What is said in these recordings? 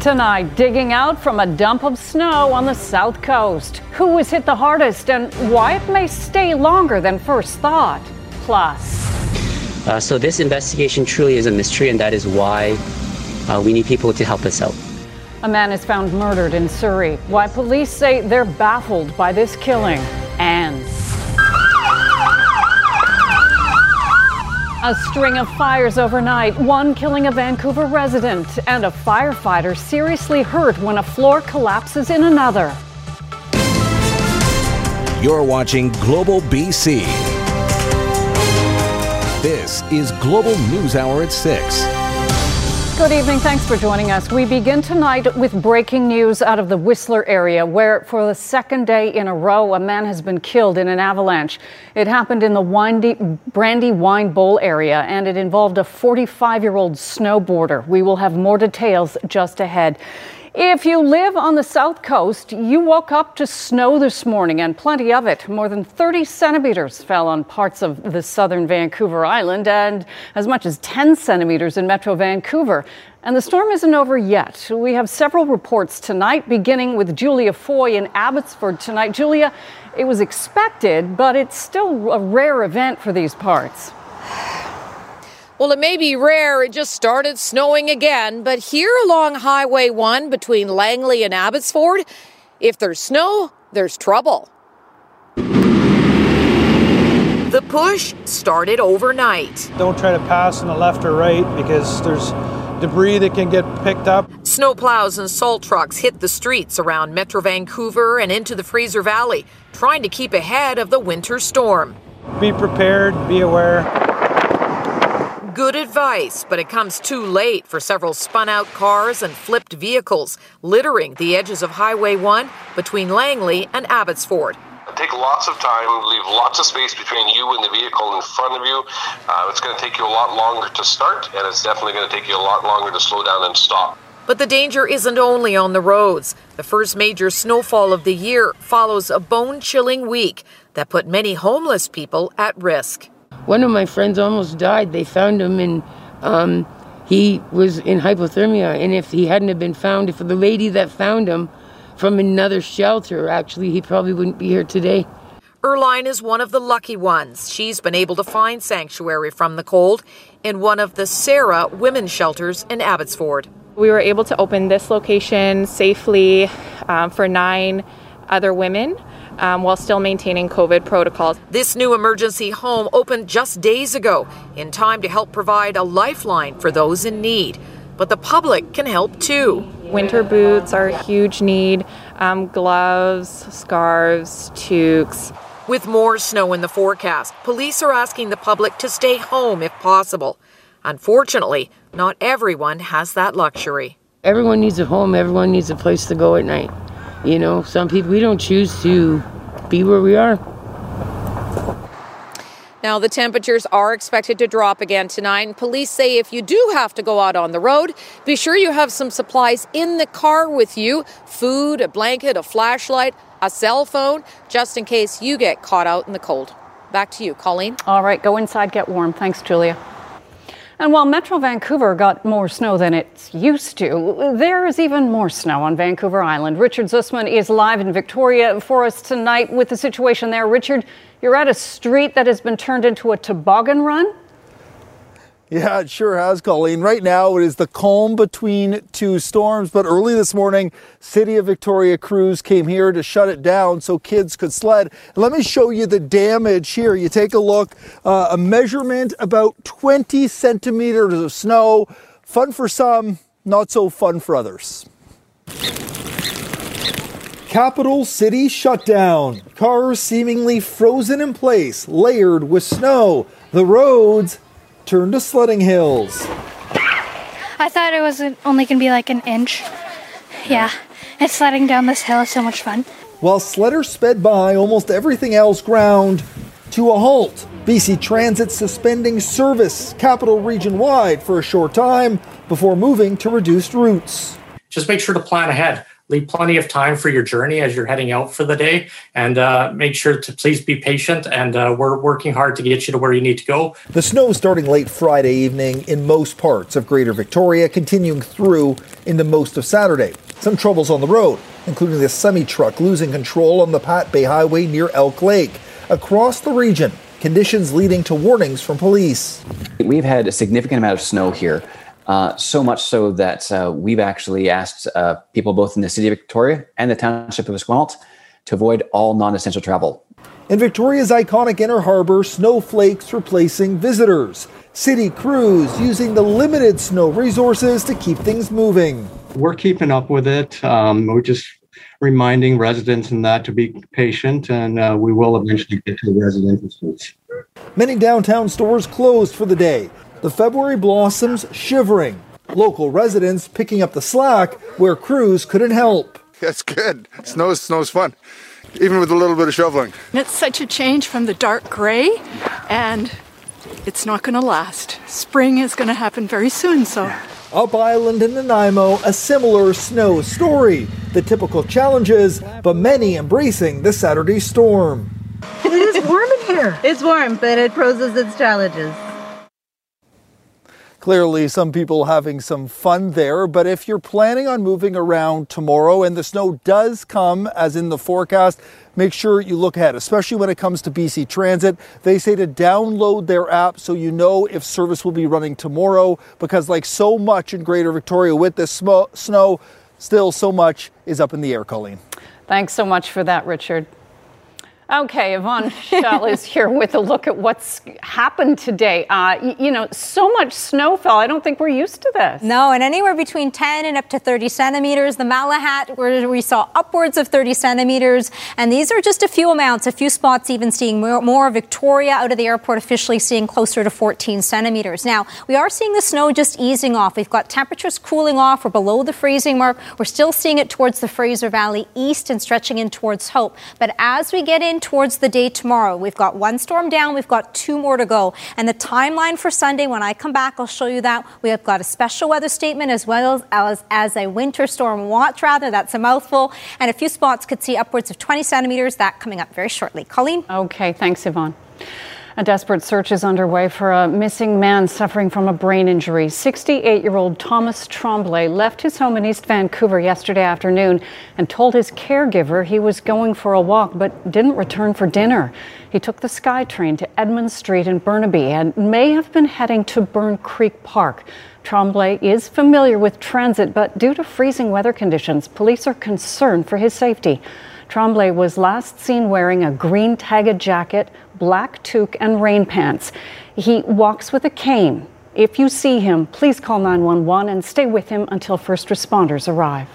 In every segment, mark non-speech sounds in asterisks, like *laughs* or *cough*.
Tonight, digging out from a dump of snow on the south coast. Who was hit the hardest and why it may stay longer than first thought. Plus, Uh, so this investigation truly is a mystery, and that is why uh, we need people to help us out. a man is found murdered in Surrey. Why police say they're baffled by this killing. And a string of fires overnight, one killing a Vancouver resident, and a firefighter seriously hurt when a floor collapses in another. You're watching Global BC. This is Global News Hour at 6. Good evening. Thanks for joining us. We begin tonight with breaking news out of the Whistler area, where for the second day in a row, a man has been killed in an avalanche. It happened in the Windy, Brandywine Bowl area, and it involved a 45 year old snowboarder. We will have more details just ahead. If you live on the south coast, you woke up to snow this morning and plenty of it. More than 30 centimeters fell on parts of the southern Vancouver Island and as much as 10 centimeters in Metro Vancouver. And the storm isn't over yet. We have several reports tonight, beginning with Julia Foy in Abbotsford tonight. Julia, it was expected, but it's still a rare event for these parts. Well, it may be rare. It just started snowing again. But here along Highway 1 between Langley and Abbotsford, if there's snow, there's trouble. The push started overnight. Don't try to pass on the left or right because there's debris that can get picked up. Snowplows and salt trucks hit the streets around Metro Vancouver and into the Fraser Valley, trying to keep ahead of the winter storm. Be prepared, be aware. Good advice, but it comes too late for several spun out cars and flipped vehicles littering the edges of Highway 1 between Langley and Abbotsford. Take lots of time, leave lots of space between you and the vehicle in front of you. Uh, it's going to take you a lot longer to start, and it's definitely going to take you a lot longer to slow down and stop. But the danger isn't only on the roads. The first major snowfall of the year follows a bone chilling week that put many homeless people at risk. One of my friends almost died. They found him and um, he was in hypothermia. And if he hadn't have been found, if the lady that found him from another shelter, actually, he probably wouldn't be here today. Erline is one of the lucky ones. She's been able to find sanctuary from the cold in one of the Sarah women's shelters in Abbotsford. We were able to open this location safely um, for nine other women um, while still maintaining COVID protocols. This new emergency home opened just days ago in time to help provide a lifeline for those in need. But the public can help too. Winter boots are a huge need, um, gloves, scarves, toques. With more snow in the forecast, police are asking the public to stay home if possible. Unfortunately, not everyone has that luxury. Everyone needs a home, everyone needs a place to go at night. You know, some people, we don't choose to be where we are. Now, the temperatures are expected to drop again tonight, and police say if you do have to go out on the road, be sure you have some supplies in the car with you food, a blanket, a flashlight, a cell phone, just in case you get caught out in the cold. Back to you, Colleen. All right, go inside, get warm. Thanks, Julia. And while Metro Vancouver got more snow than it's used to, there is even more snow on Vancouver Island. Richard Zussman is live in Victoria for us tonight with the situation there. Richard, you're at a street that has been turned into a toboggan run. Yeah, it sure has, Colleen. Right now, it is the calm between two storms, but early this morning, City of Victoria crews came here to shut it down so kids could sled. Let me show you the damage here. You take a look, uh, a measurement about 20 centimeters of snow. Fun for some, not so fun for others. Capital City shut down. Cars seemingly frozen in place, layered with snow. The roads turned to sledding hills. I thought it was only going to be like an inch. Yeah, and sledding down this hill is so much fun. While sledders sped by, almost everything else ground to a halt. BC Transit suspending service capital region wide for a short time before moving to reduced routes. Just make sure to plan ahead. Leave plenty of time for your journey as you're heading out for the day. And uh, make sure to please be patient and uh, we're working hard to get you to where you need to go. The snow starting late friday evening in most parts of greater victoria continuing through into most of saturday. Some troubles on the road including the semi truck losing control on the pat bay highway near elk lake. Across the region conditions leading to warnings from police. We've had a significant amount of snow here uh, so much so that uh, we've actually asked uh, people both in the city of Victoria and the township of Esquimalt to avoid all non essential travel. In Victoria's iconic inner harbor, snowflakes replacing visitors. City crews using the limited snow resources to keep things moving. We're keeping up with it. Um, we're just reminding residents and that to be patient, and uh, we will eventually get to the residents. Many downtown stores closed for the day the February blossoms shivering. Local residents picking up the slack where crews couldn't help. That's good. Snow snow's fun, even with a little bit of shoveling. It's such a change from the dark gray, and it's not going to last. Spring is going to happen very soon, so. Up Island in Nanaimo, a similar snow story. The typical challenges, but many embracing the Saturday storm. It is warm in here. It's warm, but it poses its challenges. Clearly, some people having some fun there, but if you're planning on moving around tomorrow and the snow does come as in the forecast, make sure you look ahead, especially when it comes to BC Transit. They say to download their app so you know if service will be running tomorrow, because like so much in Greater Victoria with this sm- snow, still so much is up in the air, Colleen. Thanks so much for that, Richard. Okay, Yvonne Shell is here with a look at what's happened today. Uh, you know, so much snow fell. I don't think we're used to this. No, and anywhere between 10 and up to 30 centimeters. The Malahat, where we saw upwards of 30 centimeters. And these are just a few amounts, a few spots even seeing more, more Victoria out of the airport officially seeing closer to 14 centimeters. Now, we are seeing the snow just easing off. We've got temperatures cooling off. We're below the freezing mark. We're still seeing it towards the Fraser Valley east and stretching in towards Hope. But as we get in towards the day tomorrow. We've got one storm down, we've got two more to go. And the timeline for Sunday, when I come back, I'll show you that. We have got a special weather statement as well as, as a winter storm watch, rather. That's a mouthful. And a few spots could see upwards of 20 centimeters. That coming up very shortly. Colleen? Okay, thanks, Yvonne. A desperate search is underway for a missing man suffering from a brain injury. 68 year old Thomas Tremblay left his home in East Vancouver yesterday afternoon and told his caregiver he was going for a walk but didn't return for dinner. He took the SkyTrain to Edmund Street in Burnaby and may have been heading to Byrne Creek Park. Tremblay is familiar with transit, but due to freezing weather conditions, police are concerned for his safety. Tremblay was last seen wearing a green tagged jacket, black toque, and rain pants. He walks with a cane. If you see him, please call 911 and stay with him until first responders arrive.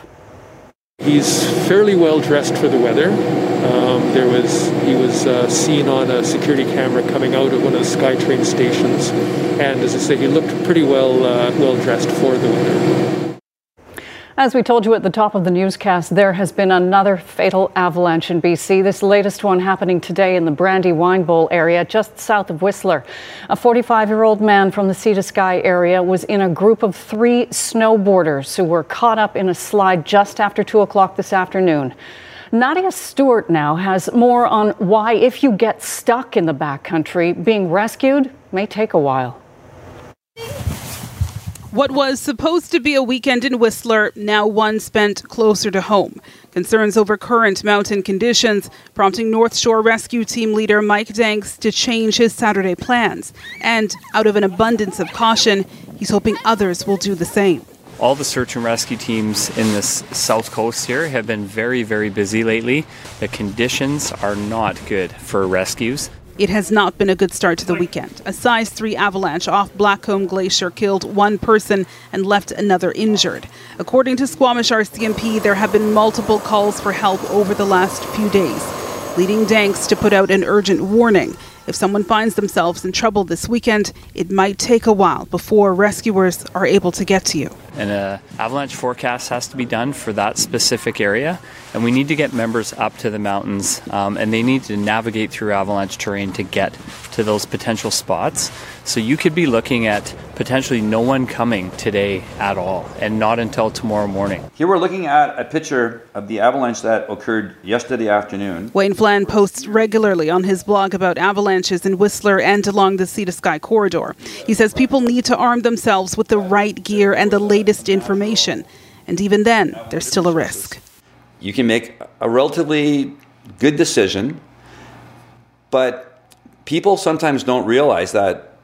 He's fairly well dressed for the weather. Um, there was he was uh, seen on a security camera coming out of one of the SkyTrain stations, and as I say, he looked pretty well uh, well dressed for the weather. As we told you at the top of the newscast, there has been another fatal avalanche in BC. This latest one happening today in the Brandywine Bowl area, just south of Whistler. A 45 year old man from the Sea to Sky area was in a group of three snowboarders who were caught up in a slide just after 2 o'clock this afternoon. Nadia Stewart now has more on why, if you get stuck in the backcountry, being rescued may take a while. What was supposed to be a weekend in Whistler, now one spent closer to home. Concerns over current mountain conditions prompting North Shore Rescue Team leader Mike Danks to change his Saturday plans. And out of an abundance of caution, he's hoping others will do the same. All the search and rescue teams in this south coast here have been very, very busy lately. The conditions are not good for rescues. It has not been a good start to the weekend. A size 3 avalanche off Blackcomb Glacier killed one person and left another injured. According to Squamish RCMP, there have been multiple calls for help over the last few days, leading Danks to put out an urgent warning. If someone finds themselves in trouble this weekend, it might take a while before rescuers are able to get to you. An uh, avalanche forecast has to be done for that specific area, and we need to get members up to the mountains, um, and they need to navigate through avalanche terrain to get to those potential spots. So you could be looking at potentially no one coming today at all, and not until tomorrow morning. Here we're looking at a picture of the avalanche that occurred yesterday afternoon. Wayne Flan posts regularly on his blog about avalanches in Whistler and along the Sea to Sky corridor. He says people need to arm themselves with the right gear and the latest information. And even then, there's still a risk. You can make a relatively good decision, but people sometimes don't realize that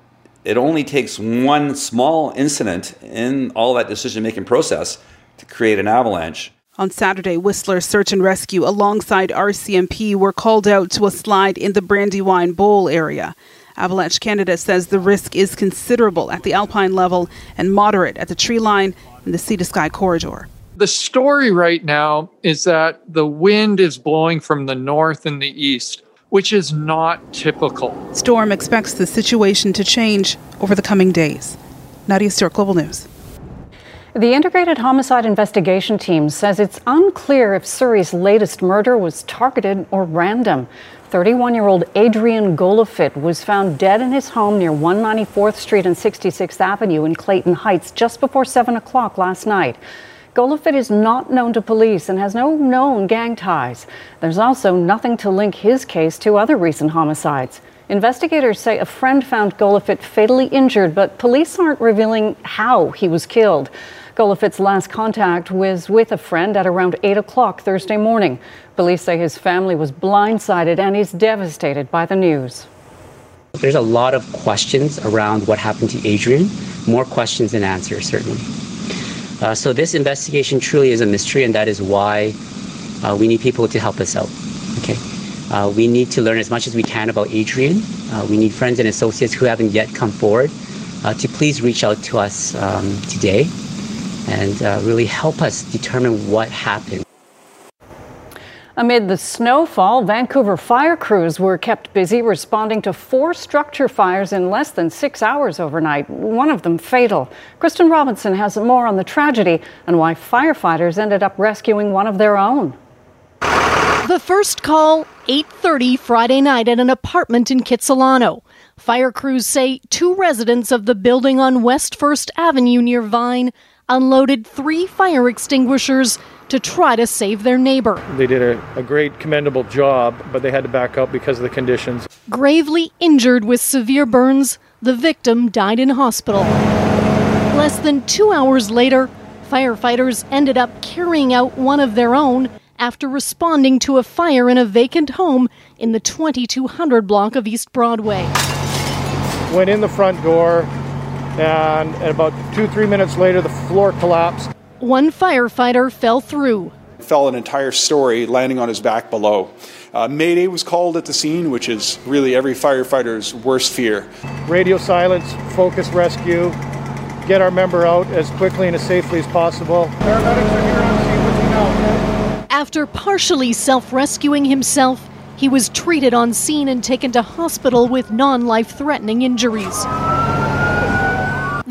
it only takes one small incident in all that decision making process to create an avalanche. On Saturday, Whistler Search and Rescue alongside RCMP were called out to a slide in the Brandywine Bowl area. Avalanche Canada says the risk is considerable at the alpine level and moderate at the tree line in the sea to sky corridor. The story right now is that the wind is blowing from the north and the east, which is not typical. Storm expects the situation to change over the coming days. Nadia Stewart, Global News. The Integrated Homicide Investigation Team says it's unclear if Surrey's latest murder was targeted or random. 31 year old Adrian Golofit was found dead in his home near 194th Street and 66th Avenue in Clayton Heights just before 7 o'clock last night. Golofit is not known to police and has no known gang ties. There's also nothing to link his case to other recent homicides. Investigators say a friend found Golofit fatally injured, but police aren't revealing how he was killed. Golofit's last contact was with a friend at around 8 o'clock Thursday morning. Police say his family was blindsided and he's devastated by the news. There's a lot of questions around what happened to Adrian, more questions than answers, certainly. Uh, so, this investigation truly is a mystery, and that is why uh, we need people to help us out. Okay. Uh, we need to learn as much as we can about Adrian. Uh, we need friends and associates who haven't yet come forward uh, to please reach out to us um, today and uh, really help us determine what happened. Amid the snowfall, Vancouver fire crews were kept busy responding to four structure fires in less than six hours overnight, one of them fatal. Kristen Robinson has more on the tragedy and why firefighters ended up rescuing one of their own. The first call, 8:30 Friday night at an apartment in Kitsilano. Fire crews say two residents of the building on West First Avenue near Vine unloaded three fire extinguishers to try to save their neighbor. They did a, a, great, commendable job, but they had to back up because of the conditions. Gravely injured with severe burns, the victim died in hospital. Less than two hours later, firefighters ended up carrying out one of their own after responding to a fire in a vacant home in the 2200 block of East Broadway. Went in the front door, and about two, three minutes later, the floor collapsed. One firefighter fell through. Fell an entire story, landing on his back below. Uh, Mayday was called at the scene, which is really every firefighter's worst fear. Radio silence, focus rescue, get our member out as quickly and as safely as possible. Paramedics are here on scene with you now. After partially self rescuing himself, he was treated on scene and taken to hospital with non life threatening injuries.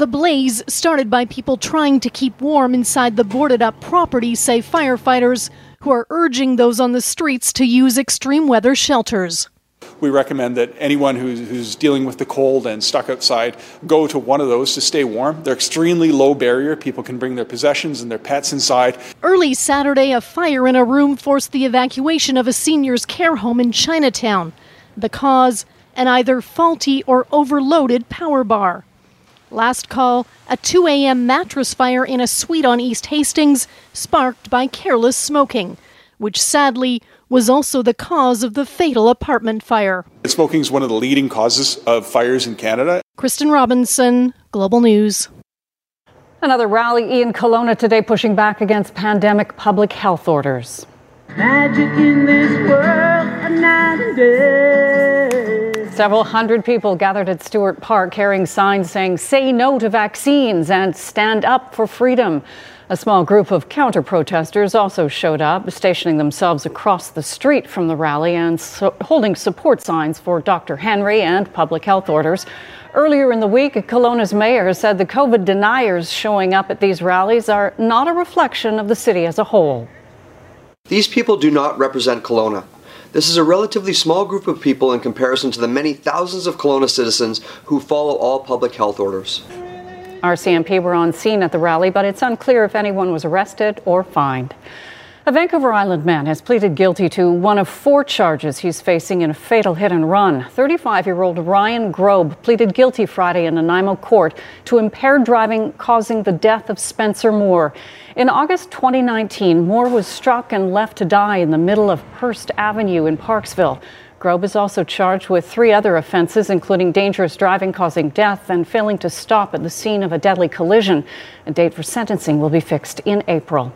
The blaze started by people trying to keep warm inside the boarded up property, say firefighters, who are urging those on the streets to use extreme weather shelters. We recommend that anyone who's, who's, dealing with the cold and stuck outside go to one of those to stay warm. They're extremely low barrier. People can bring their possessions and their pets inside. Early Saturday, a fire in a room forced the evacuation of a seniors' care home in Chinatown. The cause, an either faulty or overloaded power bar. Last call, a 2 a.m. mattress fire in a suite on East Hastings, sparked by careless smoking, which sadly was also the cause of the fatal apartment fire. Smoking is one of the leading causes of fires in Canada. Kristen Robinson, Global News. Another rally in Kelowna today pushing back against pandemic public health orders. Magic in this world, a night and day. Several hundred people gathered at Stuart Park carrying signs saying, say no to vaccines and stand up for freedom. A small group of counter protesters also showed up, stationing themselves across the street from the rally and so holding support signs for Dr. Henry and public health orders. Earlier in the week, Kelowna's mayor said the COVID deniers showing up at these rallies are not a reflection of the city as a whole. These people do not represent Kelowna. This is a relatively small group of people in comparison to the many thousands of Kelowna citizens who follow all public health orders. RCMP were on scene at the rally, but it's unclear if anyone was arrested or fined. A Vancouver Island man has pleaded guilty to one of four charges he's facing in a fatal hit and run. 35 year old Ryan Grobe pleaded guilty Friday in Nanaimo court to impaired driving causing the death of Spencer Moore. In August 2019, Moore was struck and left to die in the middle of Hirst Avenue in Parksville. Grobe is also charged with three other offenses, including dangerous driving causing death and failing to stop at the scene of a deadly collision. A date for sentencing will be fixed in April.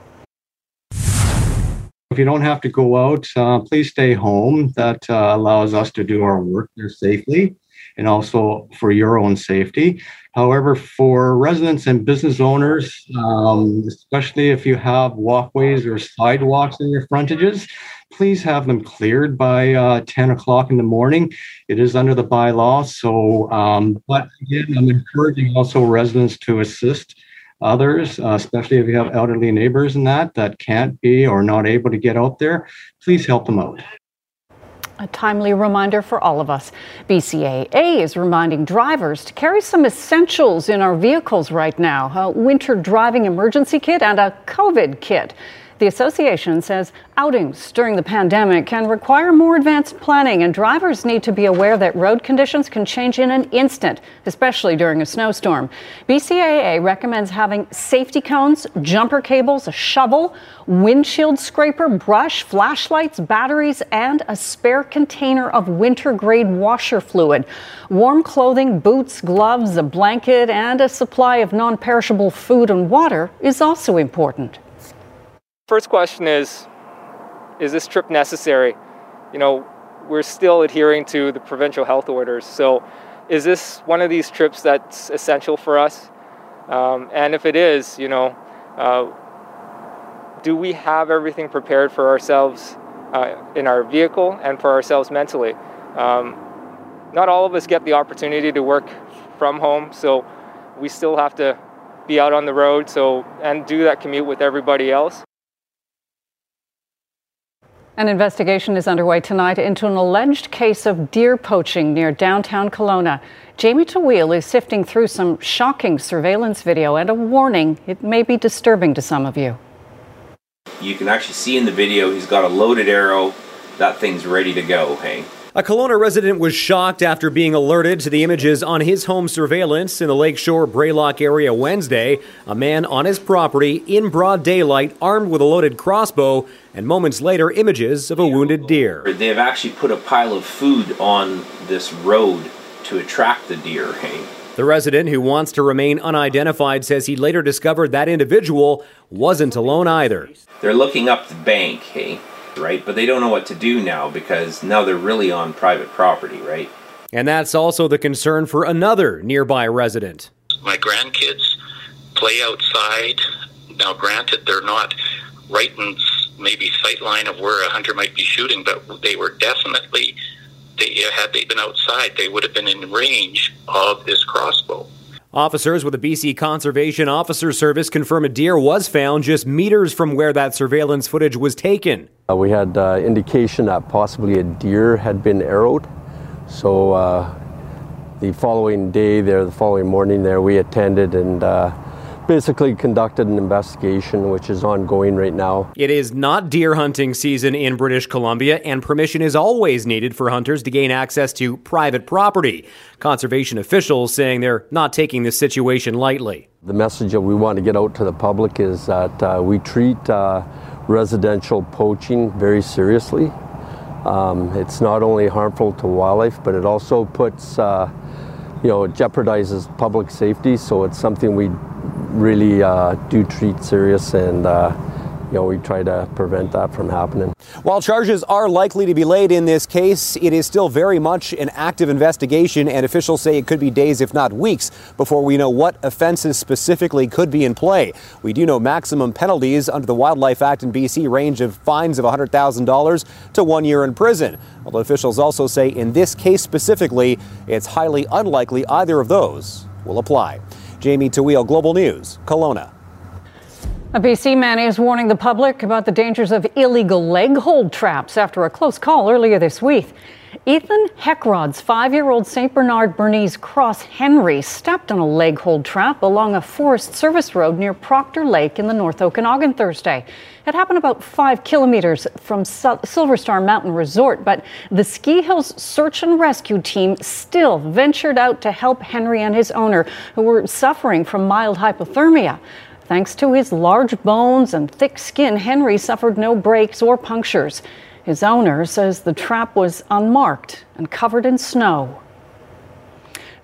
If you don't have to go out, uh, please stay home. That uh, allows us to do our work there safely and also for your own safety. However, for residents and business owners, um, especially if you have walkways or sidewalks in your frontages, please have them cleared by uh, 10 o'clock in the morning. It is under the bylaw. So, um, but again, I'm encouraging also residents to assist others, uh, especially if you have elderly neighbors and that that can't be or not able to get out there. Please help them out. A timely reminder for all of us. BCAA is reminding drivers to carry some essentials in our vehicles right now a winter driving emergency kit and a COVID kit. The association says outings during the pandemic can require more advanced planning, and drivers need to be aware that road conditions can change in an instant, especially during a snowstorm. BCAA recommends having safety cones, jumper cables, a shovel, windshield scraper, brush, flashlights, batteries, and a spare container of winter grade washer fluid. Warm clothing, boots, gloves, a blanket, and a supply of non perishable food and water is also important. First question is Is this trip necessary? You know, we're still adhering to the provincial health orders. So, is this one of these trips that's essential for us? Um, and if it is, you know, uh, do we have everything prepared for ourselves uh, in our vehicle and for ourselves mentally? Um, not all of us get the opportunity to work from home, so we still have to be out on the road so and do that commute with everybody else. An investigation is underway tonight into an alleged case of deer poaching near downtown Kelowna. Jamie Tawil is sifting through some shocking surveillance video and a warning it may be disturbing to some of you. You can actually see in the video he's got a loaded arrow. That thing's ready to go, hey? A Kelowna resident was shocked after being alerted to the images on his home surveillance in the Lakeshore Braylock area Wednesday. A man on his property in broad daylight, armed with a loaded crossbow, and moments later, images of a wounded deer. They have actually put a pile of food on this road to attract the deer, hey? The resident, who wants to remain unidentified, says he later discovered that individual wasn't alone either. They're looking up the bank, hey? Right? But they don't know what to do now because now they're really on private property, right? And that's also the concern for another nearby resident. My grandkids play outside. Now, granted, they're not right in maybe sight line of where a hunter might be shooting, but they were definitely, they, had they been outside, they would have been in range of this crossbow. Officers with the BC Conservation Officer Service confirm a deer was found just meters from where that surveillance footage was taken. Uh, we had uh, indication that possibly a deer had been arrowed. So uh, the following day there, the following morning there, we attended and uh, basically conducted an investigation which is ongoing right now. It is not deer hunting season in British Columbia, and permission is always needed for hunters to gain access to private property. Conservation officials saying they're not taking this situation lightly. The message that we want to get out to the public is that uh, we treat uh, residential poaching very seriously. Um, it's not only harmful to wildlife, but it also puts, uh, you know, it jeopardizes public safety. So it's something we really uh, do treat serious and, uh, you know, we try to prevent that from happening. While charges are likely to be laid in this case, it is still very much an active investigation, and officials say it could be days, if not weeks, before we know what offenses specifically could be in play. We do know maximum penalties under the Wildlife Act in BC range of fines of $100,000 to one year in prison. Although officials also say in this case specifically, it's highly unlikely either of those will apply. Jamie Tawil, Global News, Kelowna. A BC man is warning the public about the dangers of illegal leg hold traps after a close call earlier this week. Ethan Heckrod's five year old St. Bernard Bernese Cross Henry stepped on a leg hold trap along a Forest Service road near Proctor Lake in the North Okanagan Thursday. It happened about five kilometers from Silver Star Mountain Resort, but the Ski Hills Search and Rescue team still ventured out to help Henry and his owner, who were suffering from mild hypothermia. Thanks to his large bones and thick skin, Henry suffered no breaks or punctures. His owner says the trap was unmarked and covered in snow.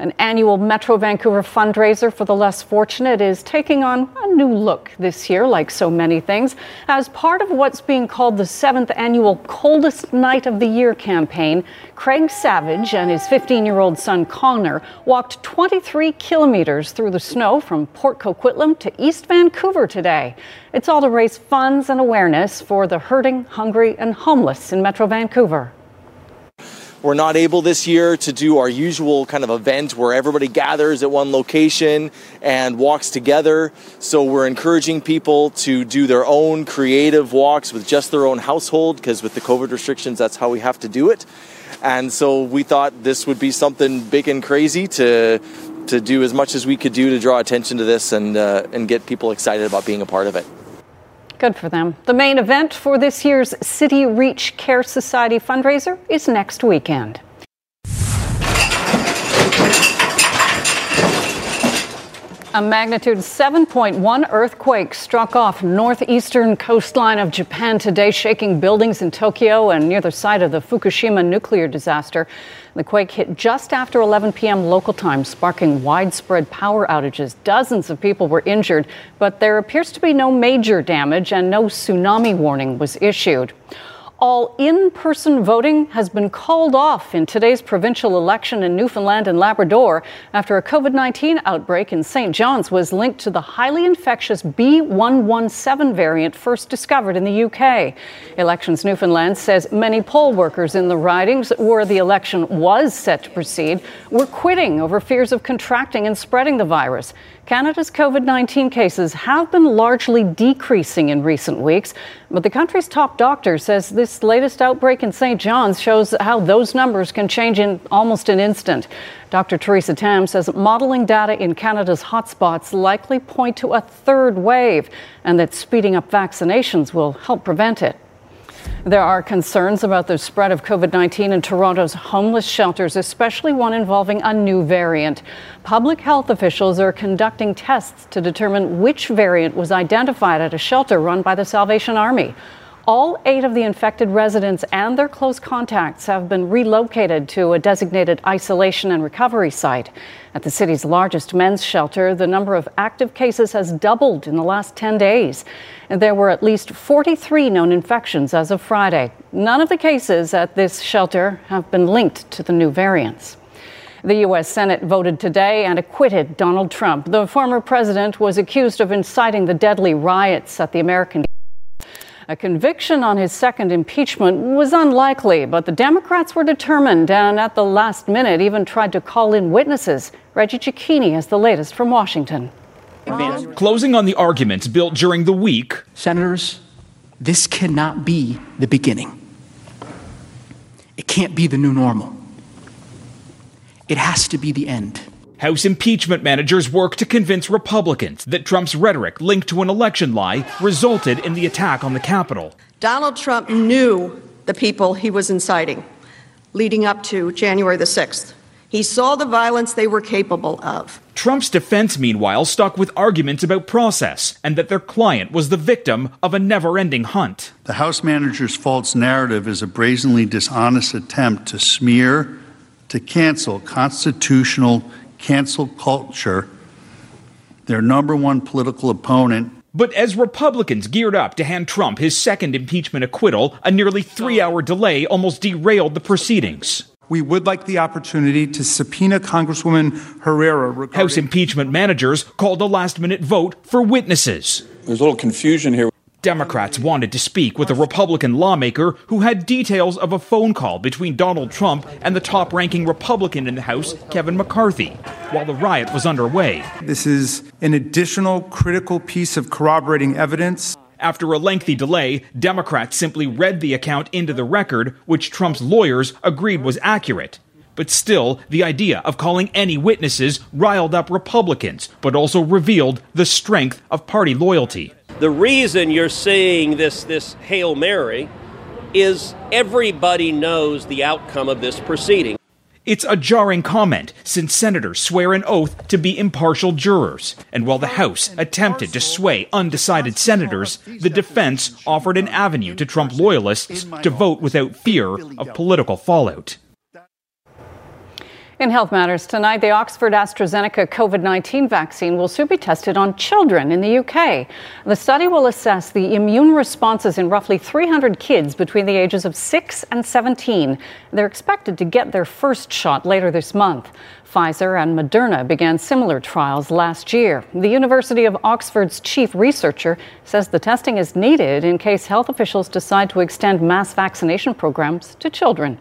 An annual Metro Vancouver fundraiser for the less fortunate is taking on a new look this year, like so many things, as part of what's being called the seventh annual Coldest Night of the Year campaign. Craig Savage and his 15 year old son Connor walked 23 kilometers through the snow from Port Coquitlam to East Vancouver today. It's all to raise funds and awareness for the hurting, hungry, and homeless in Metro Vancouver. We're not able this year to do our usual kind of event where everybody gathers at one location and walks together. So we're encouraging people to do their own creative walks with just their own household because with the COVID restrictions, that's how we have to do it. And so we thought this would be something big and crazy to to do as much as we could do to draw attention to this and uh, and get people excited about being a part of it. Good for them. The main event for this year's City Reach Care Society fundraiser is next weekend. A magnitude 7.1 earthquake struck off northeastern coastline of Japan today, shaking buildings in Tokyo and near the site of the Fukushima nuclear disaster. The quake hit just after 11 p.m. local time, sparking widespread power outages. Dozens of people were injured, but there appears to be no major damage and no tsunami warning was issued all in person voting has been called off in today's provincial election in Newfoundland and Labrador after a COVID 19 outbreak in St. John's was linked to the highly infectious B117 variant first discovered in the UK. Elections Newfoundland says many poll workers in the ridings where the election was set to proceed were quitting over fears of contracting and spreading the virus. Canada's COVID 19 cases have been largely decreasing in recent weeks, but the country's top doctor says this latest outbreak in St. John's shows how those numbers can change in almost an instant. Dr. Theresa Tam says modeling data in Canada's hotspots likely point to a third wave and that speeding up vaccinations will help prevent it. There are concerns about the spread of COVID 19 in Toronto's homeless shelters, especially one involving a new variant. Public health officials are conducting tests to determine which variant was identified at a shelter run by the Salvation Army. All eight of the infected residents and their close contacts have been relocated to a designated isolation and recovery site. At the city's largest men's shelter, the number of active cases has doubled in the last 10 days. And there were at least 43 known infections as of Friday. None of the cases at this shelter have been linked to the new variants. The U.S. Senate voted today and acquitted Donald Trump. The former president was accused of inciting the deadly riots at the American a conviction on his second impeachment was unlikely, but the Democrats were determined and at the last minute even tried to call in witnesses. Reggie Cecchini has the latest from Washington. Closing on the arguments built during the week. Senators, this cannot be the beginning. It can't be the new normal. It has to be the end. House impeachment managers work to convince Republicans that Trump's rhetoric linked to an election lie resulted in the attack on the Capitol. Donald Trump knew the people he was inciting leading up to January the 6th. He saw the violence they were capable of. Trump's defense, meanwhile, stuck with arguments about process and that their client was the victim of a never ending hunt. The House manager's false narrative is a brazenly dishonest attempt to smear, to cancel constitutional cancel culture, their number one political opponent. But as Republicans geared up to hand Trump his second impeachment acquittal, a nearly three hour delay almost derailed the proceedings. We would like the opportunity to subpoena Congresswoman Herrera. Regarding- House impeachment managers called a last minute vote for witnesses. There's a little confusion here. Democrats wanted to speak with a Republican lawmaker who had details of a phone call between Donald Trump and the top ranking Republican in the House, Kevin McCarthy, while the riot was underway. This is an additional critical piece of corroborating evidence. After a lengthy delay, Democrats simply read the account into the record, which Trump's lawyers agreed was accurate. But still, the idea of calling any witnesses riled up Republicans, but also revealed the strength of party loyalty. The reason you're seeing this, this Hail Mary is everybody knows the outcome of this proceeding. It's a jarring comment since senators swear an oath to be impartial jurors. And while the House attempted to sway undecided senators, the defense offered an avenue to Trump loyalists to vote without fear of political fallout. In Health Matters tonight, the Oxford AstraZeneca COVID 19 vaccine will soon be tested on children in the UK. The study will assess the immune responses in roughly 300 kids between the ages of 6 and 17. They're expected to get their first shot later this month. Pfizer and Moderna began similar trials last year. The University of Oxford's chief researcher says the testing is needed in case health officials decide to extend mass vaccination programs to children.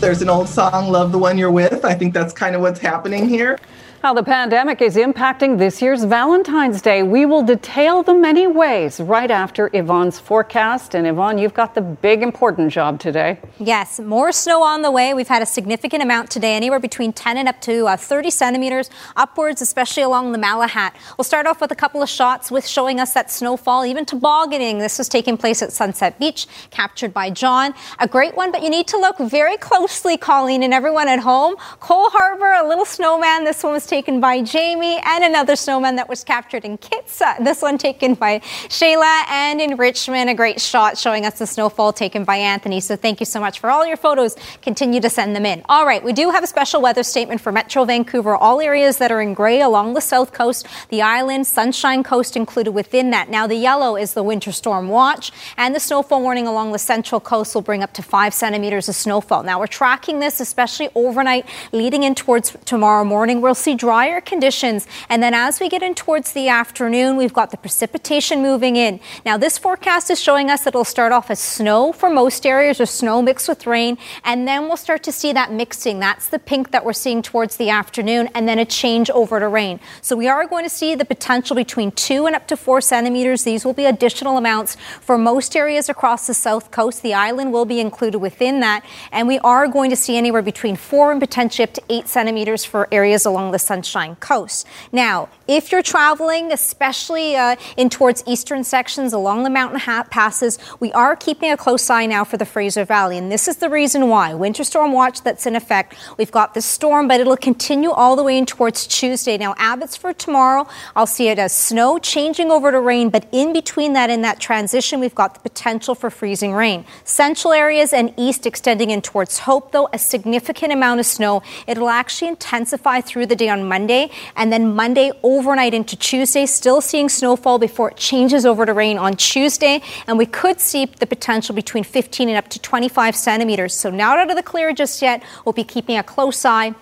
There's an old song, Love the One You're With. I think that's kind of what's happening here. How the pandemic is impacting this year's Valentine's Day. We will detail the many ways right after Yvonne's forecast. And Yvonne, you've got the big important job today. Yes, more snow on the way. We've had a significant amount today, anywhere between 10 and up to uh, 30 centimeters upwards, especially along the Malahat. We'll start off with a couple of shots with showing us that snowfall, even tobogganing. This was taking place at Sunset Beach, captured by John. A great one, but you need to look very closely, Colleen, and everyone at home. Coal Harbour, a little snowman. This one was taken by Jamie, and another snowman that was captured in Kitsa. This one taken by Shayla, and in Richmond, a great shot showing us the snowfall taken by Anthony. So thank you so much for all your photos. Continue to send them in. All right, we do have a special weather statement for Metro Vancouver. All areas that are in gray along the south coast, the island, Sunshine Coast included within that. Now the yellow is the winter storm watch, and the snowfall warning along the central coast will bring up to five centimeters of snowfall. Now we're tracking this, especially overnight, leading in towards tomorrow morning. We'll see drier conditions. And then as we get in towards the afternoon, we've got the precipitation moving in. Now, this forecast is showing us that it'll start off as snow for most areas or snow mixed with rain. And then we'll start to see that mixing. That's the pink that we're seeing towards the afternoon, and then a change over to rain. So we are going to see the potential between two and up to four centimeters. These will be additional amounts for most areas across the south coast. The island will be included within that. And we are going to see anywhere between four and potentially up to eight centimeters for areas along the Sunshine Coast. Now, if you're traveling, especially uh, in towards eastern sections along the mountain passes, we are keeping a close eye now for the Fraser Valley. And this is the reason why. Winter storm watch that's in effect. We've got the storm, but it'll continue all the way in towards Tuesday. Now, Abbotsford tomorrow, I'll see it as snow changing over to rain, but in between that, in that transition, we've got the potential for freezing rain. Central areas and east extending in towards Hope, though, a significant amount of snow. It'll actually intensify through the day on Monday, and then Monday overnight into Tuesday, still seeing snowfall before it changes over to rain on Tuesday, and we could see the potential between 15 and up to 25 centimeters. So not out of the clear just yet. We'll be keeping a close eye.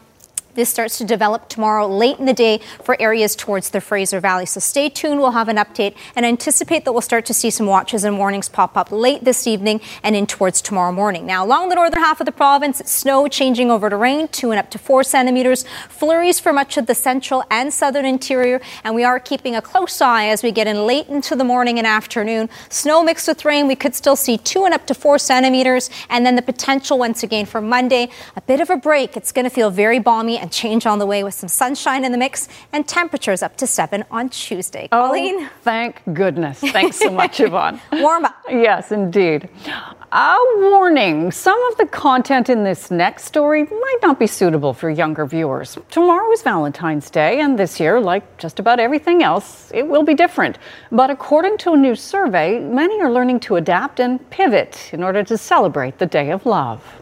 This starts to develop tomorrow late in the day for areas towards the Fraser Valley. So stay tuned. We'll have an update and anticipate that we'll start to see some watches and warnings pop up late this evening and in towards tomorrow morning. Now, along the northern half of the province, snow changing over to rain, two and up to four centimeters. Flurries for much of the central and southern interior. And we are keeping a close eye as we get in late into the morning and afternoon. Snow mixed with rain. We could still see two and up to four centimeters. And then the potential once again for Monday, a bit of a break. It's going to feel very balmy and change on the way with some sunshine in the mix and temperatures up to seven on Tuesday. Oh, Colleen? Oh, thank goodness. Thanks so much, *laughs* Yvonne. Warm up. Yes, indeed. A warning some of the content in this next story might not be suitable for younger viewers. Tomorrow is Valentine's Day, and this year, like just about everything else, it will be different. But according to a new survey, many are learning to adapt and pivot in order to celebrate the Day of Love.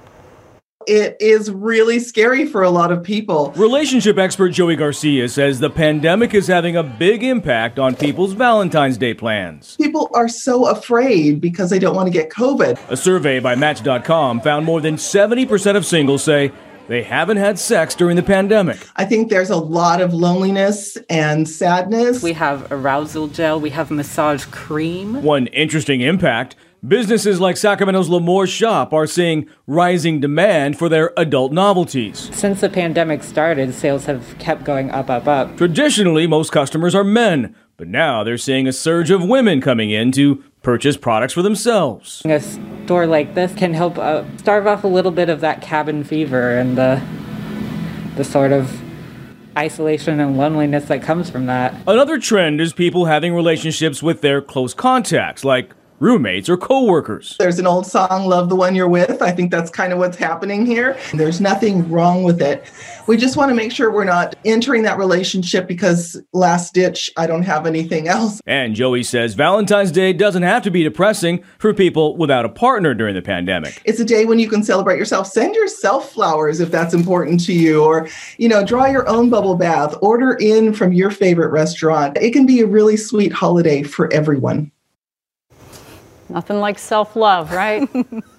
It is really scary for a lot of people. Relationship expert Joey Garcia says the pandemic is having a big impact on people's Valentine's Day plans. People are so afraid because they don't want to get COVID. A survey by Match.com found more than 70% of singles say they haven't had sex during the pandemic. I think there's a lot of loneliness and sadness. We have arousal gel, we have massage cream. One interesting impact businesses like Sacramento's L'Amour Shop are seeing rising demand for their adult novelties. Since the pandemic started, sales have kept going up, up, up. Traditionally, most customers are men, but now they're seeing a surge of women coming in to purchase products for themselves. A store like this can help uh, starve off a little bit of that cabin fever and the the sort of isolation and loneliness that comes from that. Another trend is people having relationships with their close contacts, like roommates or coworkers. There's an old song, Love the One You're With. I think that's kind of what's happening here. There's nothing wrong with it. We just want to make sure we're not entering that relationship because last ditch, I don't have anything else. And Joey says Valentine's Day doesn't have to be depressing for people without a partner during the pandemic. It's a day when you can celebrate yourself. Send yourself flowers if that's important to you, or, you know, draw your own bubble bath, order in from your favorite restaurant. It can be a really sweet holiday for everyone. Nothing like self love, right?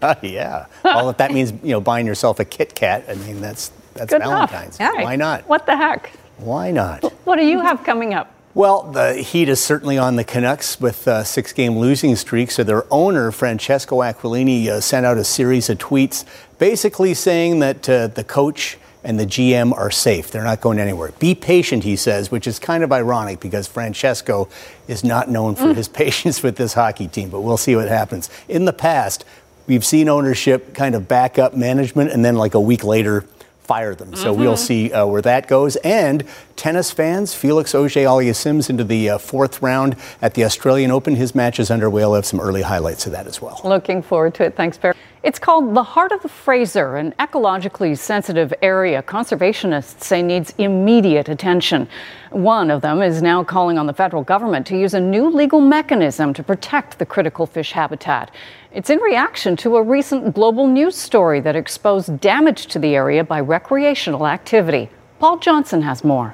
uh, *laughs* yeah. Well, if that means you know buying yourself a Kit Kat, I mean that's that's Good Valentine's. Enough. Why not? What the heck? Why not? What do you have coming up? Well, the heat is certainly on the Canucks with a six game losing streak. So their owner, Francesco Aquilini, uh, sent out a series of tweets basically saying that uh, the coach and the GM are safe. They're not going anywhere. Be patient, he says, which is kind of ironic because Francesco is not known for mm. his *laughs* patience with this hockey team, but we'll see what happens. In the past, we've seen ownership kind of back up management and then like a week later fire them. So mm-hmm. we'll see uh, where that goes. And tennis fans, Felix Auger Aliassime's into the uh, fourth round at the Australian Open. His match is underway. I'll have some early highlights of that as well. Looking forward to it. Thanks, Barry. It's called the Heart of the Fraser, an ecologically sensitive area conservationists say needs immediate attention. One of them is now calling on the federal government to use a new legal mechanism to protect the critical fish habitat. It's in reaction to a recent global news story that exposed damage to the area by recreational activity. Paul Johnson has more.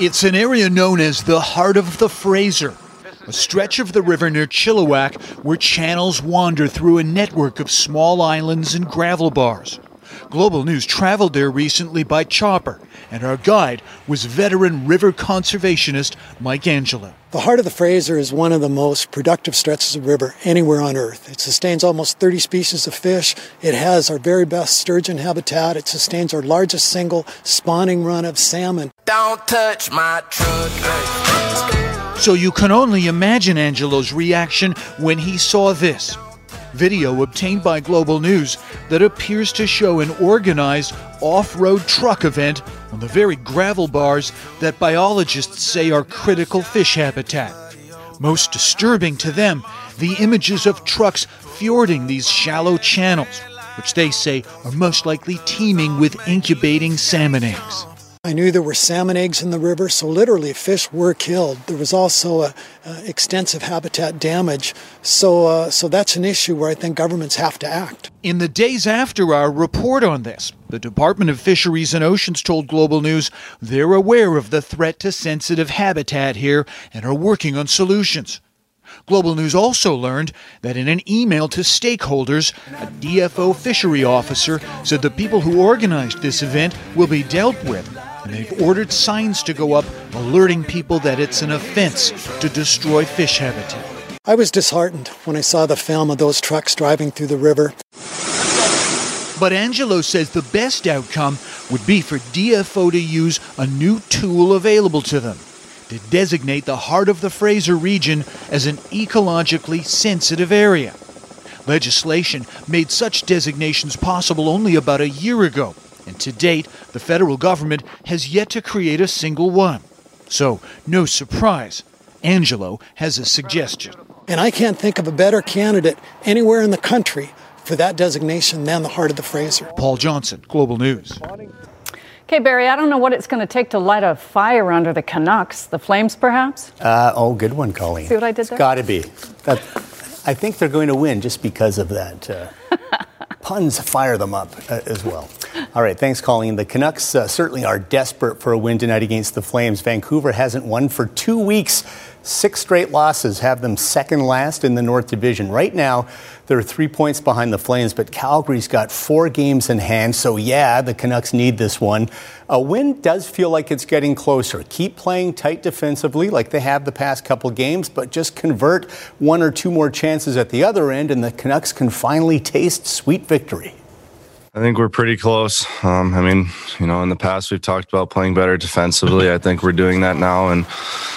It's an area known as the Heart of the Fraser a stretch of the river near Chilliwack where channels wander through a network of small islands and gravel bars. Global News traveled there recently by chopper, and our guide was veteran river conservationist Mark Angelo. The heart of the Fraser is one of the most productive stretches of river anywhere on Earth. It sustains almost 30 species of fish. It has our very best sturgeon habitat. It sustains our largest single spawning run of salmon. Don't touch my truck. So you can only imagine Angelo's reaction when he saw this video obtained by Global News that appears to show an organized off road truck event on the very gravel bars that biologists say are critical fish habitat. Most disturbing to them, the images of trucks fording these shallow channels, which they say are most likely teeming with incubating salmon eggs. I knew there were salmon eggs in the river, so literally fish were killed. There was also a, a extensive habitat damage, so uh, so that's an issue where I think governments have to act. In the days after our report on this, the Department of Fisheries and Oceans told Global News they're aware of the threat to sensitive habitat here and are working on solutions. Global News also learned that in an email to stakeholders, a DFO fishery officer said the people who organized this event will be dealt with and they've ordered signs to go up alerting people that it's an offense to destroy fish habitat. I was disheartened when I saw the film of those trucks driving through the river. But Angelo says the best outcome would be for DFO to use a new tool available to them to designate the heart of the Fraser region as an ecologically sensitive area. Legislation made such designations possible only about a year ago, and to date, the federal government has yet to create a single one. So, no surprise, Angelo has a suggestion. And I can't think of a better candidate anywhere in the country for that designation than the heart of the Fraser. Paul Johnson, Global News. Okay, Barry, I don't know what it's going to take to light a fire under the Canucks. The flames, perhaps? Uh, oh, good one, Colleen. See what I did there? Got to be. That, I think they're going to win just because of that. Uh, *laughs* puns fire them up uh, as well. All right, thanks, Colleen. The Canucks uh, certainly are desperate for a win tonight against the Flames. Vancouver hasn't won for two weeks. Six straight losses have them second last in the North Division. Right now, they're three points behind the Flames, but Calgary's got four games in hand. So, yeah, the Canucks need this one. A win does feel like it's getting closer. Keep playing tight defensively like they have the past couple games, but just convert one or two more chances at the other end, and the Canucks can finally taste sweet victory. I think we're pretty close. Um, I mean, you know, in the past we've talked about playing better defensively. I think we're doing that now, and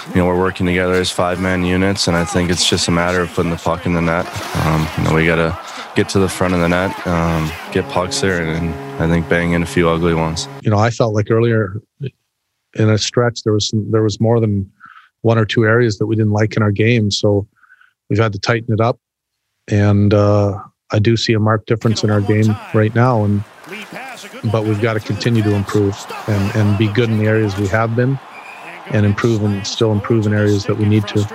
you know, we're working together as five-man units. And I think it's just a matter of putting the puck in the net. Um, you know, we got to get to the front of the net, um, get pucks there, and, and I think bang in a few ugly ones. You know, I felt like earlier in a stretch there was some, there was more than one or two areas that we didn't like in our game. So we've had to tighten it up, and. Uh, I do see a marked difference in our game right now, and but we've got to continue to improve and, and be good in the areas we have been, and improve and still improve in areas that we need to.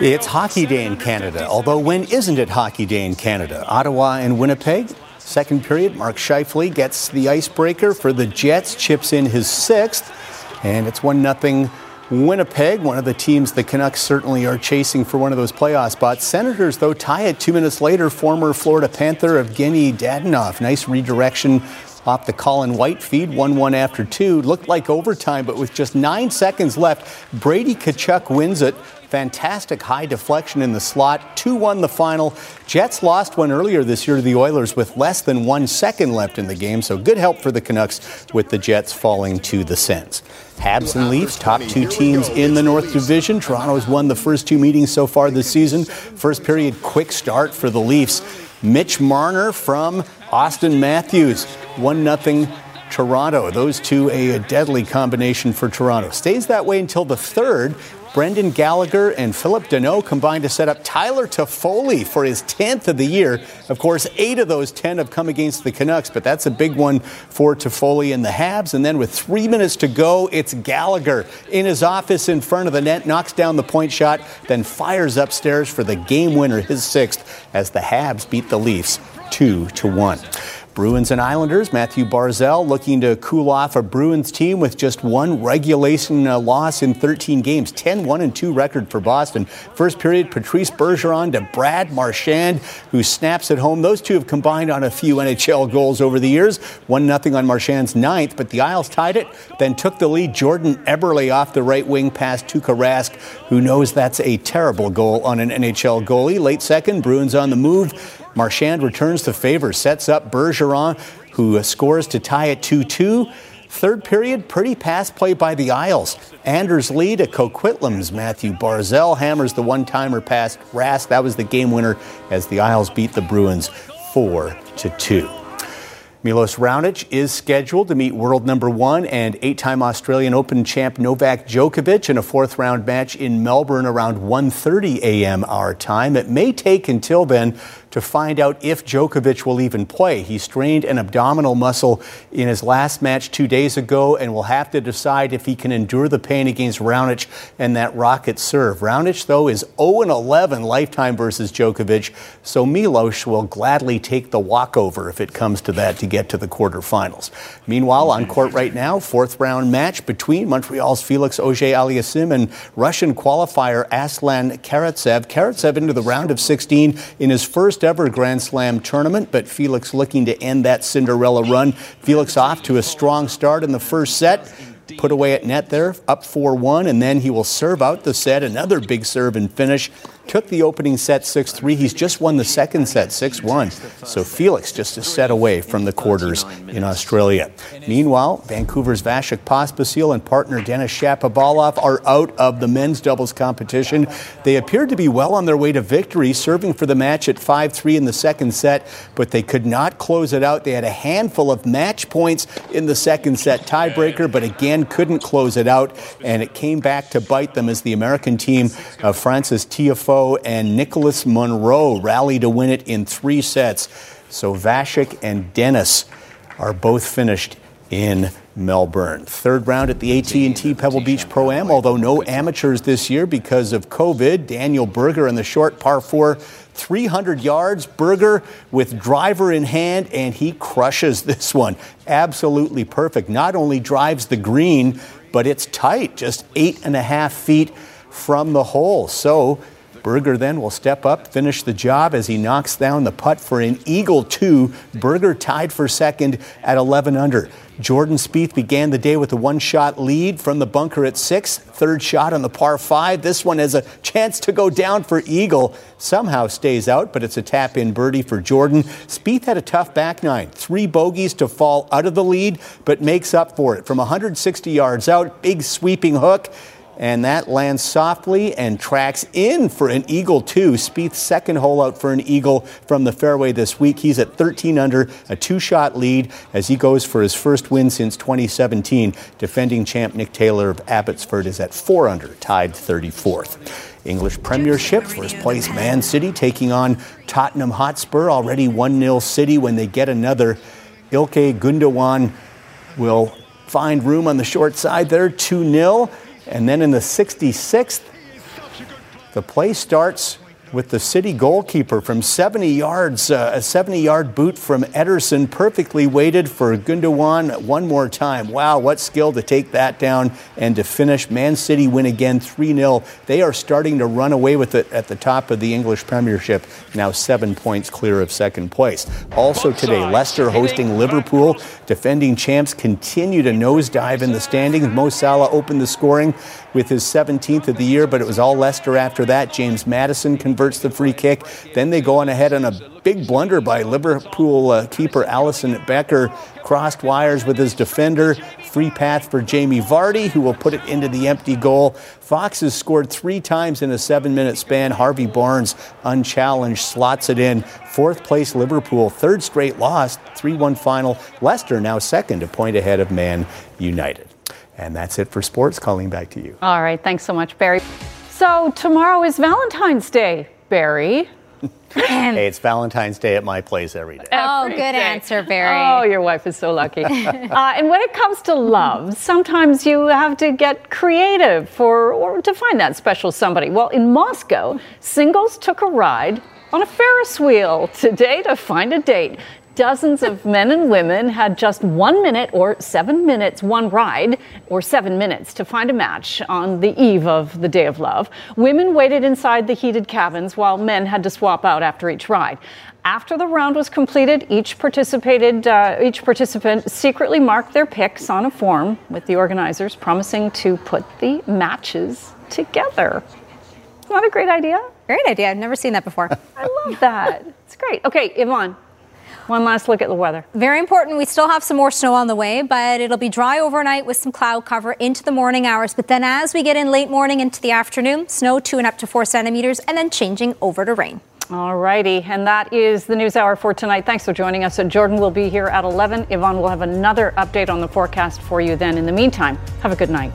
It's Hockey Day in Canada, although when isn't it Hockey Day in Canada? Ottawa and Winnipeg. Second period, Mark Scheifele gets the icebreaker for the Jets, chips in his sixth, and it's 1 0 Winnipeg, one of the teams the Canucks certainly are chasing for one of those playoff spots. Senators, though, tie it two minutes later. Former Florida Panther Evgeny Dadonov. Nice redirection off the Colin White feed, 1 1 after two. Looked like overtime, but with just nine seconds left, Brady Tkachuk wins it. Fantastic high deflection in the slot. 2 1 the final. Jets lost one earlier this year to the Oilers with less than one second left in the game, so good help for the Canucks with the Jets falling to the Sens. Habs and Leafs, top two teams in the North Division. Toronto's won the first two meetings so far this season. First period, quick start for the Leafs. Mitch Marner from Austin Matthews, 1 0 Toronto. Those two, a, deadly combination for Toronto. Stays that way until the third Brendan Gallagher and Phillip Danault combined to set up Tyler Toffoli for his 10th of the year. Of course, eight of those 10 have come against the Canucks, but that's a big one for Toffoli and the Habs. And then with three minutes to go, it's Gallagher in his office in front of the net, knocks down the point shot, then fires upstairs for the game winner, his sixth, as the Habs beat the Leafs 2 to 1. Bruins and Islanders, Mathew Barzal looking to cool off a Bruins team with just one regulation uh, loss in 13 games. 10 1 and 2 record for Boston. First period, Patrice Bergeron to Brad Marchand, who snaps at home. Those two have combined on a few NHL goals over the years. 1 0 on Marchand's ninth, but the Isles tied it, then took the lead. Jordan Eberle off the right wing past Tuukka Rask, who knows that's a terrible goal on an NHL goalie. Late second, Bruins on the move. Marchand returns the favor, sets up Bergeron, who scores to tie it 2 2. Third period, pretty pass play by the Isles. Anders Lee to Coquitlam's Mathew Barzal hammers the one timer past Rask. That was the game winner as the Isles beat the Bruins 4 to 2. Milos Raonic is scheduled to meet world number one and eight-time Australian Open champ Novak Djokovic in a fourth-round match in Melbourne around 1:30 a.m. our time. It may take until then to find out if Djokovic will even play. He strained an abdominal muscle in his last match two days ago and will have to decide if he can endure the pain against Raonic and that rocket serve. Raonic, though, is 0 11 lifetime versus Djokovic, so Milos will gladly take the walkover if it comes to that to get to the quarterfinals. Meanwhile, on court right now, fourth round match between Montreal's Felix Auger Aliassime and Russian qualifier Aslan Karatsev. Karatsev into the round of 16 in his first first ever Grand Slam tournament, but Felix looking to end that Cinderella run. Felix off to a strong start in the first set put away at net there, up 4 1, and then he will serve out the set. Another big serve and finish took the opening set 6 3. He's just won the second set 6 1. So Felix just a set away from the quarters in Australia. Meanwhile, Vancouver's Vasek Pospisil and partner Denis Shapovalov are out of the men's doubles competition. They appeared to be well on their way to victory, serving for the match at 5 3 in the second set, but they could not close it out. They had a handful of match points in the second set tiebreaker, but again couldn't close it out, and it came back to bite them as the American team of Frances Tiafoe and Nicholas Monroe rally to win it in three sets. So Vasek and Denis are both finished in Melbourne. Third round at the AT&T Pebble Beach Pro Am, although no amateurs this year because of COVID. Daniel Berger in the short par 4 300 yards. Berger with driver in hand, and he crushes *laughs* this one. Absolutely perfect. Not only drives the green, but it's tight, just eight and a half feet from the hole. So Berger then will step up, finish the job as he knocks down the putt for an eagle two. Berger tied for second at 11 under. Jordan Spieth began the day with a one shot lead from the bunker at six. Third shot on the par five. This one has a chance to go down for Eagle. Somehow stays out, but it's a tap in birdie for Jordan. Spieth had a tough back nine. Three bogeys to fall out of the lead, but makes up for it. From 160 yards out, big sweeping hook and that lands softly and tracks in for an eagle too. Spieth's second hole out for an eagle from the fairway this week. He's at 13 under, a two-shot lead as he goes for his first win since 2017. Defending champ Nick Taylor of Abbotsford is at four under, tied 34th. English Premiership, first place Man City taking on Tottenham Hotspur, already 1 0 City when they get another. Ilkay Gundogan will find room on the short side there, 2 0. And then in the 66th, the play starts with the city goalkeeper from 70 yards, uh, a 70 yard boot from Ederson, perfectly weighted for Gundogan one more time. Wow, what skill to take that down and to finish. Man City win again 3 0. They are starting to run away with it at the top of the English Premiership, now seven points clear of second place. Also today, Leicester hosting Liverpool. Defending champs continue to nosedive in the standings. Mo Salah opened the scoring with his 17th of the year, but it was all Leicester after that. James Maddison converts the free kick. Then they go on ahead on a big blunder by Liverpool uh, keeper Alisson Becker. Crossed wires with his defender. Free path for Jamie Vardy, who will put it into the empty goal. Fox has scored three times in a seven minute span. Harvey Barnes, unchallenged, slots it in. Fourth place Liverpool, third straight loss, 3 1 final. Leicester now second, a point ahead of Man United. And that's it for sports. Calling back to you. All right. Thanks so much, Barry. So tomorrow is Valentine's Day, Barry. *laughs* hey, it's Valentine's Day at my place every day. Oh, Every good day. answer, Barry. Oh, your wife is so lucky. *laughs* uh, and when it comes to love, sometimes you have to get creative for or to find that special somebody. Well, in Moscow, singles took a ride on a Ferris wheel today to find a date. Dozens of men and women had just one minute or seven minutes, one ride, or seven minutes to find a match on the eve of the Day of Love. Women waited inside the heated cabins while men had to swap out after each ride. After the round was completed, each participated, uh, each participant secretly marked their picks on a form with the organizers, promising to put the matches together. Isn't a great idea? Great idea. I've never seen that before. I love that. It's great. Okay, Yvonne, one last look at the weather. Very important. We still have some more snow on the way, but it'll be dry overnight with some cloud cover into the morning hours. But then as we get in late morning into the afternoon, snow two and up to four centimeters, and then changing over to rain. All righty, and that is the news hour for tonight. Thanks for joining us. Jordan will be here at 11. Yvonne will have another update on the forecast for you then. In the meantime, have a good night.